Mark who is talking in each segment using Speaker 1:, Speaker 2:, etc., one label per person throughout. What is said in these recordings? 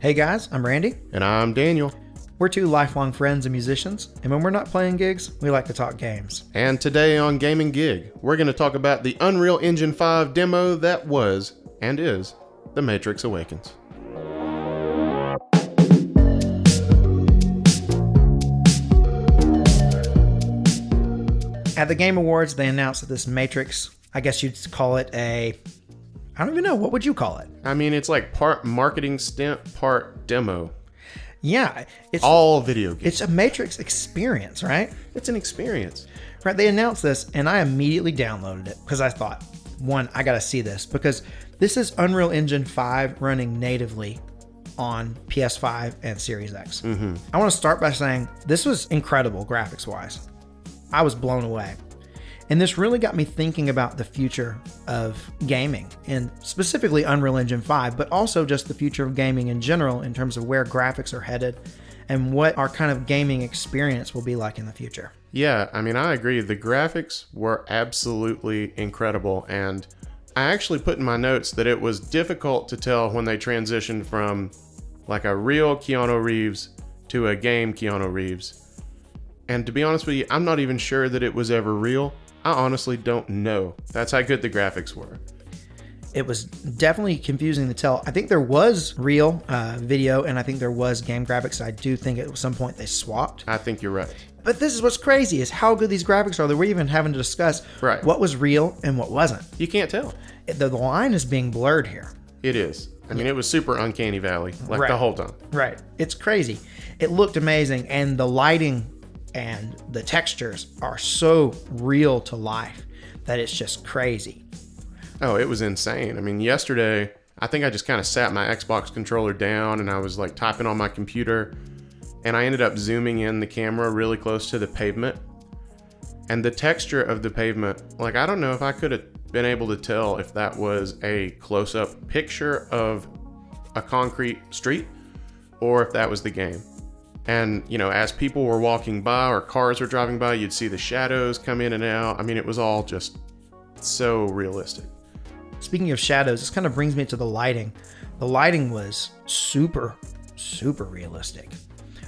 Speaker 1: Hey guys, I'm Randy.
Speaker 2: And I'm Daniel.
Speaker 1: We're two lifelong friends and musicians, and when we're not playing gigs, we like to talk games.
Speaker 2: And today on Game & Gig, we're going to talk about the Unreal Engine 5 demo that was, and is, The Matrix Awakens.
Speaker 1: At the Game Awards, they announced that this Matrix, I guess you'd call it a. I don't even know. What would you call it?
Speaker 2: I mean, it's like part marketing stint, part demo.
Speaker 1: Yeah, it's
Speaker 2: All video games.
Speaker 1: it's a Matrix experience, right?
Speaker 2: It's an experience.
Speaker 1: Right. They announced this, and I immediately downloaded it because I thought, one, I got to see this because this is Unreal Engine 5 running natively on PS5 and Series X. Mm-hmm. I want to start by saying this was incredible graphics wise. I was blown away. And this really got me thinking about the future of gaming and specifically Unreal Engine 5, but also just the future of gaming in general in terms of where graphics are headed and what our kind of gaming experience will be like in the future.
Speaker 2: Yeah, I mean, I agree. The graphics were absolutely incredible. And I actually put in my notes that it was difficult to tell when they transitioned from like a real Keanu Reeves to a game Keanu Reeves. And to be honest with you, I'm not even sure that it was ever real. I honestly don't know. That's how good the graphics were.
Speaker 1: it was definitely confusing to tell. I think there was real uh, video and I think there was game graphics. I do think at some point they swapped.
Speaker 2: I think you're right.
Speaker 1: But this is what's crazy is how good these graphics are that we're even having to discuss
Speaker 2: Right.
Speaker 1: what was real and what wasn't.
Speaker 2: You can't tell.
Speaker 1: The, the line is being blurred here.
Speaker 2: It is. I mean, it was super uncanny valley, like
Speaker 1: Right.
Speaker 2: the whole time.
Speaker 1: Right. It's crazy. It looked amazing and the lighting and the textures are so real to life that it's just crazy.
Speaker 2: Oh, it was insane. I mean, yesterday, I think I just kind of sat my Xbox controller down and I was like typing on my computer and I ended up zooming in the camera really close to the pavement. And the texture of the pavement, like, I don't know if I could have been able to tell if that was a close up picture of a concrete street or if that was the game. And, you know, as people were walking by or cars were driving by, you'd see the shadows come in and out. I mean, it was all just so realistic.
Speaker 1: Speaking of shadows, this kind of brings me to the lighting. The lighting was super, super realistic.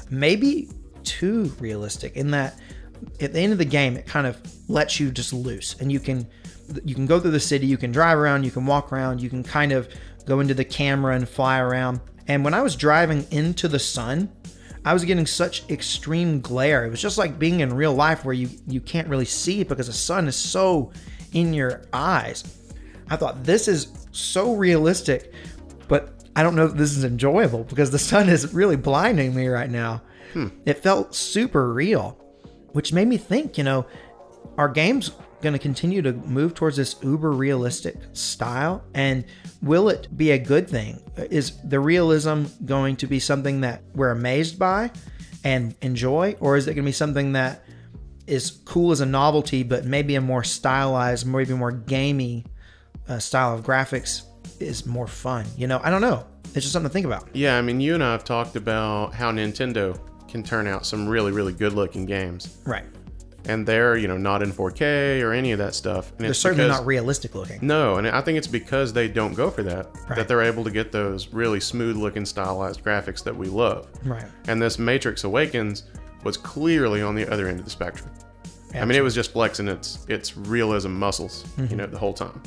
Speaker 1: Maybe too realistic in that at the end of the game it kind of lets you just loose and you can you can go through the city, you can drive around, you can walk around, you can kind of go into the camera and fly around. And when I was driving into the sun, I was getting such extreme glare. It was just like being in real life where you you can't really see because the sun is so in your eyes. I thought this is so realistic, but I don't know if this is enjoyable because the sun is really blinding me right now. Hmm. It felt super real, which made me think, you know, are games going to continue to move towards this uber realistic style? And will it be a good thing? Is the realism going to be something that we're amazed by and enjoy? Or is it going to be something that is cool as a novelty, but maybe a more stylized, maybe more gamey uh, style of graphics is more fun? You know, I don't know. It's just something to think about.
Speaker 2: Yeah, I mean, you and I have talked about how Nintendo can turn out some really, really good looking games.
Speaker 1: Right.
Speaker 2: And they're, you know, not in 4K or any of that stuff. And
Speaker 1: They're certainly
Speaker 2: because-
Speaker 1: not realistic looking.
Speaker 2: No, and I think it's because they don't go for that
Speaker 1: Right.
Speaker 2: that they're able to get those really smooth looking stylized graphics that we love.
Speaker 1: Right.
Speaker 2: And this Matrix Awakens was clearly on the other end of the spectrum. I mean, it was just flexing its its realism muscles,
Speaker 1: Mm-hmm.
Speaker 2: you know, the whole time.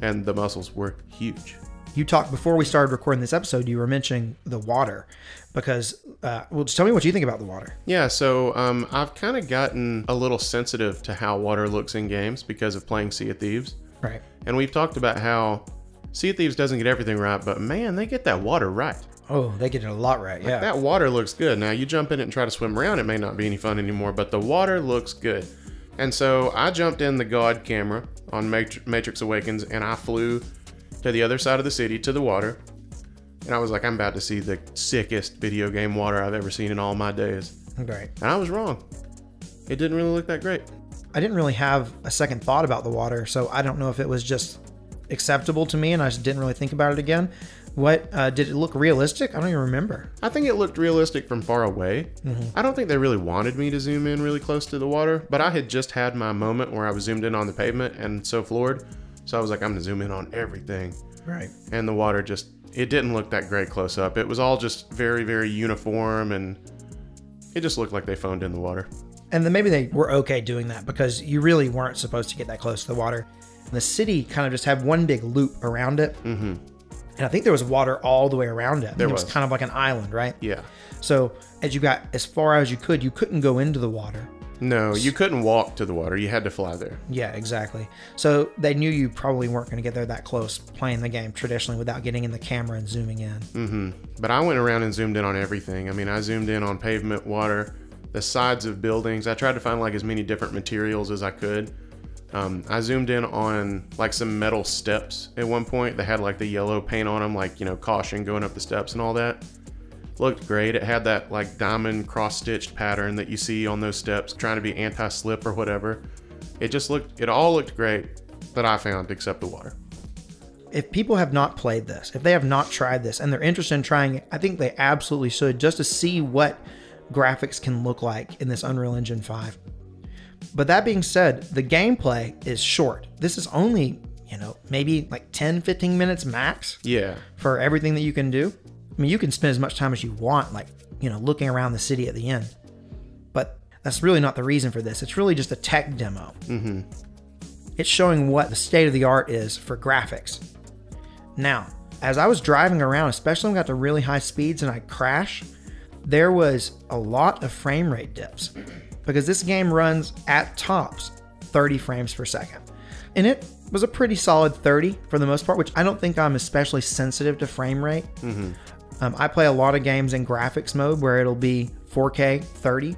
Speaker 2: And the muscles were huge.
Speaker 1: You talked before we started recording this episode. You were mentioning the water, because uh, well, just tell me what you think about the water.
Speaker 2: Yeah, so um, I've kind of gotten a little sensitive to how water looks in games because of playing Sea of Thieves.
Speaker 1: Right.
Speaker 2: And we've talked about how Sea of Thieves doesn't get everything right, but man, they get that water right.
Speaker 1: Oh, they get it a lot right. Yeah.
Speaker 2: That water looks good. Now, you jump in it and try to swim around, it may not be any fun anymore, but the water looks good. And so I jumped in the God camera on Matrix Awakens and I flew to the other side of the city to the water. And I was like, I'm about to see the sickest video game water I've ever seen in all my days.
Speaker 1: Great.
Speaker 2: And I was wrong. It didn't really look that great.
Speaker 1: I didn't really have a second thought about the water, so I don't know if it was just acceptable to me and I just didn't really think about it again. What uh, did it look realistic? I don't even remember.
Speaker 2: I think it looked realistic from far away. I don't think they really wanted me to zoom in really close to the water, but I had just had my moment where I was zoomed in on the pavement and so floored. So I was like, I'm gonna zoom in on everything.
Speaker 1: Right.
Speaker 2: And the water just it didn't look that great close up. It was all just very, very uniform and it just looked like they phoned in the water.
Speaker 1: And then maybe they were okay doing that because you really weren't supposed to get that close to the water. The city kind of just had one big loop around it. Mm-hmm. And I think there was water all the way around it.
Speaker 2: There
Speaker 1: it was.
Speaker 2: was.
Speaker 1: kind of like an island, right?
Speaker 2: Yeah.
Speaker 1: So as you got as far as you could, you couldn't go into the water.
Speaker 2: No, you couldn't walk to the water. You had to fly there.
Speaker 1: Yeah, exactly. So they knew you probably weren't going to get there that close playing the game traditionally without getting in the camera and zooming in. Mm-hmm.
Speaker 2: But I went around and zoomed in on everything. I mean, I zoomed in on pavement, water, the sides of buildings. I tried to find like as many different materials as I could. Um, I zoomed in on like some metal steps at one point that had like the yellow paint on them, like, you know, caution going up the steps and all that. Looked great. It had that like diamond cross stitched pattern that you see on those steps, trying to be anti slip or whatever. It just looked, it all looked great that I found except the water.
Speaker 1: if people have not played this, if they have not tried this and they're interested in trying it, I think they absolutely should just to see what graphics can look like in this Unreal Engine 5. But that being said, the gameplay is short. This is only, you know, maybe like 10, 15 minutes max
Speaker 2: Yeah.
Speaker 1: for everything that you can do. I mean, you can spend as much time as you want, like, you know, looking around the city at the end. But that's really not the reason for this. It's really just a tech demo. Mm-hmm. It's showing what the state of the art is for graphics. Now, as I was driving around, especially when I got to really high speeds and I crash, there was a lot of frame rate dips because this game runs at tops 30 frames per second. And it was a pretty solid 30 for the most part, which I don't think I'm especially sensitive to frame rate. Um, I play a lot of games in graphics mode where it'll be 4K 30,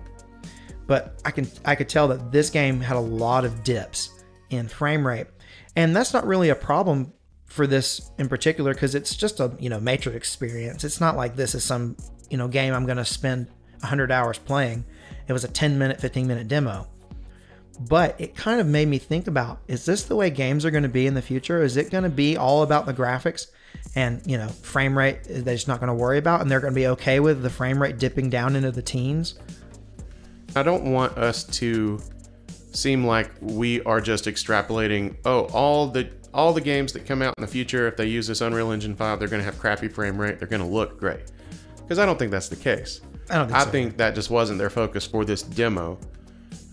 Speaker 1: but I can I could tell that this game had a lot of dips in frame rate, and that's not really a problem for this in particular because it's just a you know Matrix experience. It's not like this is some you know game I'm going to spend 100 hours playing. It was a 10 minute, 15 minute demo. But it kind of made me think about is this the way games are going to be in the future? Is it going to be all about the graphics and, you know, frame rate they're just not going to worry about and they're going to be okay with the frame rate dipping down into the teens?
Speaker 2: I don't want us to seem like we are just extrapolating. Oh, all the all the games that come out in the future, if they use this Unreal Engine 5, they're going to have crappy frame rate. They're going to look great. Because I don't think that's the case.
Speaker 1: I don't think
Speaker 2: I
Speaker 1: so.
Speaker 2: think that just wasn't their focus for this demo.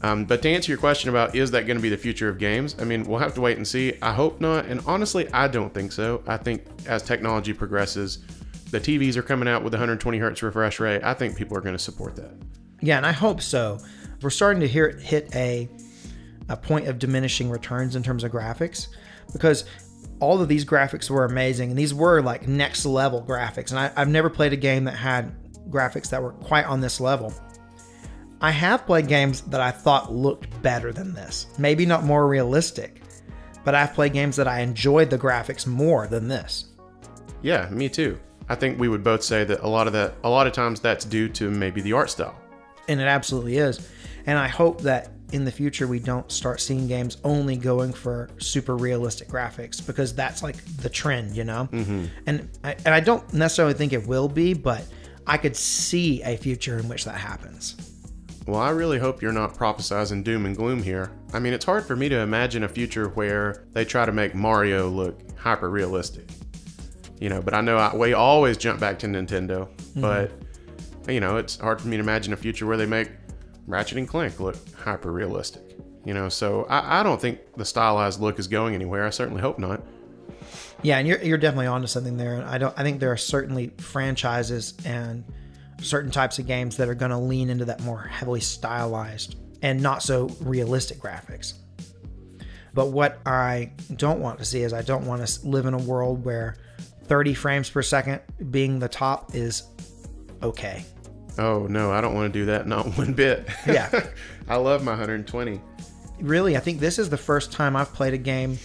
Speaker 2: Um, but to answer your question about is that going to be the future of games, I mean, we'll have to wait and see. I hope not. And honestly, I don't think so. I think as technology progresses, the TVs are coming out with 120 hertz refresh rate. I think people are going to support that.
Speaker 1: Yeah, and I hope so. We're starting to hear it hit a a point of diminishing returns in terms of graphics because all of these graphics were amazing and these were like next level graphics. And I, I've never played a game that had graphics that were quite on this level. I have played games that I thought looked better than this. Maybe not more realistic, but I've played games that I enjoyed the graphics more than this.
Speaker 2: Yeah, me too. I think we would both say that a lot of that, a lot of times that's due to maybe the art style.
Speaker 1: and it absolutely is. And I hope that in the future we don't start seeing games only going for super realistic graphics because that's like the trend, you know. Mm-hmm. And I, and I don't necessarily think it will be, but I could see a future in which that happens.
Speaker 2: Well, I really hope you're not prophesizing doom and gloom here. I mean, it's hard for me to imagine a future where they try to make Mario look hyper realistic. You know, but I know I, we always jump back to Nintendo. Mm-hmm. But, you know, it's hard for me to imagine a future where they make Ratchet and Clank look hyper realistic. You know, so I, I don't think the stylized look is going anywhere. I certainly hope not.
Speaker 1: Yeah, and you're you're definitely onto something there. And I don't I think there are certainly franchises and certain types of games that are going to lean into that more heavily stylized and not so realistic graphics. But what I don't want to see is I don't want to live in a world where 30 frames per second being the top is okay.
Speaker 2: Oh, no, I don't want to do that, not one bit.
Speaker 1: Yeah.
Speaker 2: I love my 120.
Speaker 1: Really, I think this is the first time I've played a game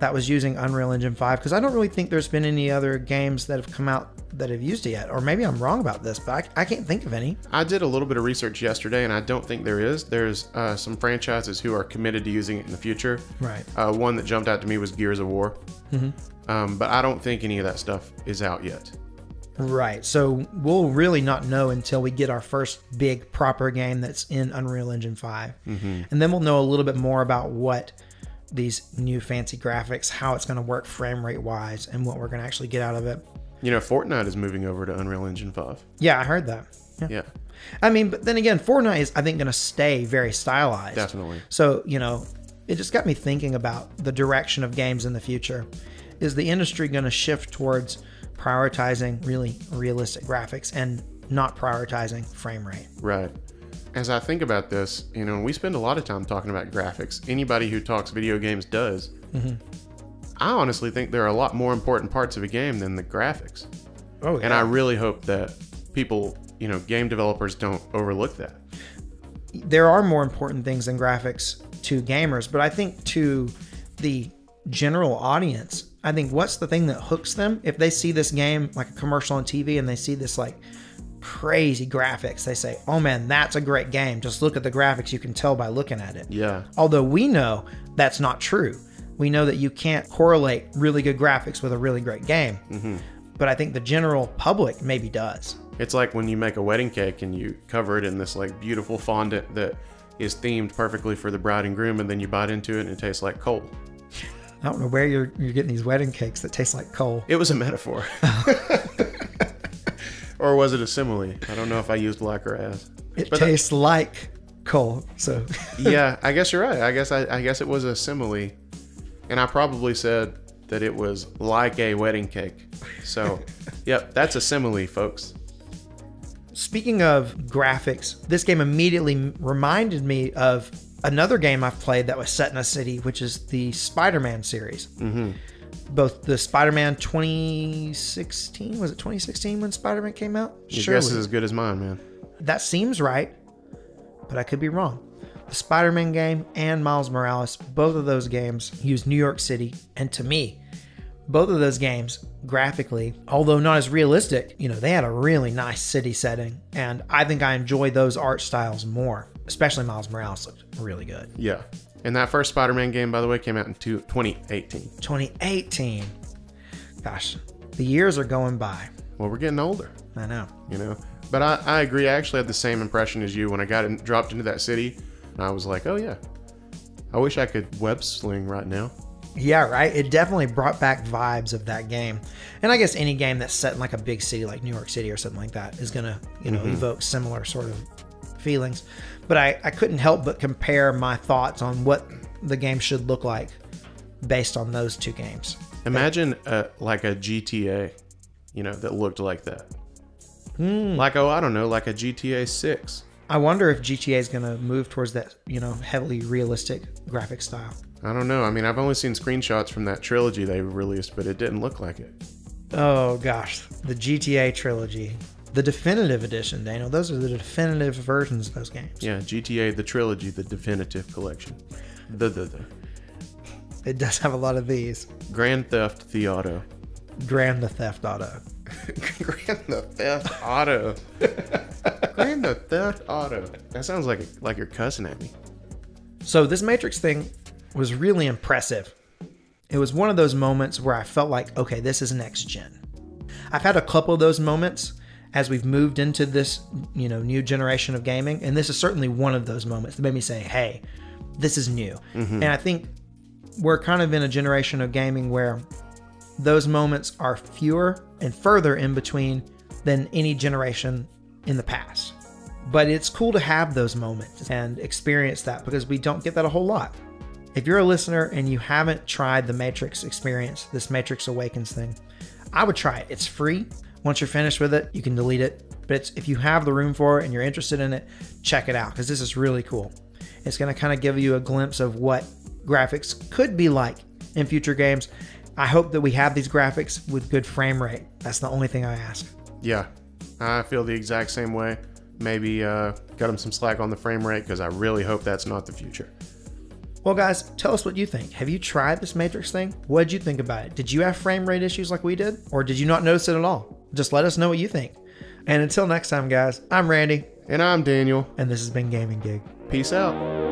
Speaker 1: that was using Unreal Engine 5 because I don't really think there's been any other games that have come out that have used it yet. Or maybe I'm wrong about this, but I, I can't think of any.
Speaker 2: I did a little bit of research yesterday, and I don't think there is. There's uh, some franchises who are committed to using it in the future.
Speaker 1: Right.
Speaker 2: Uh, one that jumped out to me was Gears of War. Hmm. Um, but I don't think any of that stuff is out yet.
Speaker 1: Right. So we'll really not know until we get our first big proper game that's in Unreal Engine 5. Hmm. And then we'll know a little bit more about what these new fancy graphics, how it's going to work frame rate wise, and what we're going to actually get out of it.
Speaker 2: You know, Fortnite is moving over to Unreal Engine 5.
Speaker 1: Yeah, I heard that. Yeah.
Speaker 2: Yeah,
Speaker 1: I mean, but then again, Fortnite is, I think, going to stay very stylized.
Speaker 2: definitely.
Speaker 1: So, you know, it just got me thinking about the direction of games in the future. Is the industry going to shift towards prioritizing really realistic graphics and not prioritizing frame rate?
Speaker 2: Right. As I think about this, you know, we spend a lot of time talking about graphics. Anybody who talks video games does. Mm-hmm. I honestly think there are a lot more important parts of a game than the graphics.
Speaker 1: Oh,
Speaker 2: And I really hope that people, you know, game developers don't overlook that.
Speaker 1: there are more important things than graphics to gamers, but I think to the general audience, I think what's the thing that hooks them? If they see this game like a commercial on TV and they see this like crazy graphics, they say, "Oh man, that's a great game. Just look at the graphics. You can tell by looking at it."
Speaker 2: Yeah.
Speaker 1: Although we know that's not true. We know that you can't correlate really good graphics with a really great game. Mm-hmm. But I think the general public maybe does.
Speaker 2: It's like when you make a wedding cake and you cover it in this like beautiful fondant that is themed perfectly for the bride and groom, and then you bite into it and it tastes like coal.
Speaker 1: I don't know where you're you're getting these wedding cakes that taste like coal.
Speaker 2: It was a metaphor. or was it a simile? I don't know if I used like or as.
Speaker 1: It
Speaker 2: But that-
Speaker 1: tastes like coal. So
Speaker 2: yeah, I guess you're right. I guess I, I guess it was a simile, and I probably said that it was like a wedding cake. So, yep, that's a simile, folks.
Speaker 1: speaking of graphics, this game immediately reminded me of another game I've played that was set in a city, which is the Spider-Man series. Mm-hmm. Both the Spider-Man 2016 was it 2016 when Spider-Man came out?
Speaker 2: Your guess is as good as mine, man.
Speaker 1: that seems right, but I could be wrong. The Spider Man game and Miles Morales, both of those games use New York City. And to me, both of those games, graphically, although not as realistic, you know, they had a really nice city setting. And I think I enjoy those art styles more, especially Miles Morales looked really good.
Speaker 2: Yeah. And that first Spider-Man game, by the way, came out in two, 2018.
Speaker 1: 2018. Gosh, the years are going by.
Speaker 2: Well, we're getting older,
Speaker 1: I know.
Speaker 2: you know. But I, I agree. I actually had the same impression as you when I got in, dropped into that city, and I was like, oh yeah, I wish I could web sling right now.
Speaker 1: Yeah, right. It definitely brought back vibes of that game. And I guess any game that's set in like a big city like New York City or something like that is going to, you know, evoke similar sort of feelings. But I, I couldn't help but compare my thoughts on what the game should look like based on those two games.
Speaker 2: Imagine uh, like a GTA, you know, that looked like that. Like oh, I don't know, like a GTA Six.
Speaker 1: I wonder if GTA is going to move towards that, you know, heavily realistic graphic style.
Speaker 2: I don't know. I mean, I've only seen screenshots from that trilogy they released, but it didn't look like it.
Speaker 1: Oh gosh, the GTA trilogy, the definitive edition, Daniel. Those are the definitive versions of those games.
Speaker 2: Yeah, GTA the trilogy, the definitive collection. The the the
Speaker 1: It does have a lot of these.
Speaker 2: Grand Theft the Auto.
Speaker 1: Grand the Theft Auto.
Speaker 2: Grand the Theft Auto. Grand the Theft Auto. That sounds like like you're cussing at me.
Speaker 1: So this Matrix thing was really impressive. It was one of those moments where I felt like, okay, this is next gen. I've had a couple of those moments as we've moved into this, you know, new generation of gaming, and this is certainly one of those moments that made me say, hey, this is new. Mm-hmm. And I think we're kind of in a generation of gaming where those moments are fewer and further in between than any generation in the past. But it's cool to have those moments and experience that because we don't get that a whole lot. If you're a listener and you haven't tried the Matrix experience, this Matrix Awakens thing, I would try it. It's free. Once you're finished with it, you can delete it. But if you have the room for it and you're interested in it, check it out because this is really cool. It's going to kind of give you a glimpse of what graphics could be like in future games. I hope that we have these graphics with good frame rate. That's the only thing I ask.
Speaker 2: Yeah, I feel the exact same way. Maybe uh, cut them some slack on the frame rate because I really hope that's not the future.
Speaker 1: Well, guys, tell us what you think. Have you tried this Matrix thing? What did you think about it? Did you have frame rate issues like we did? Or did you not notice it at all? Just let us know what you think. And until next time, guys, I'm Randy,
Speaker 2: And I'm Daniel.
Speaker 1: and this has been Game & Gig.
Speaker 2: Peace out.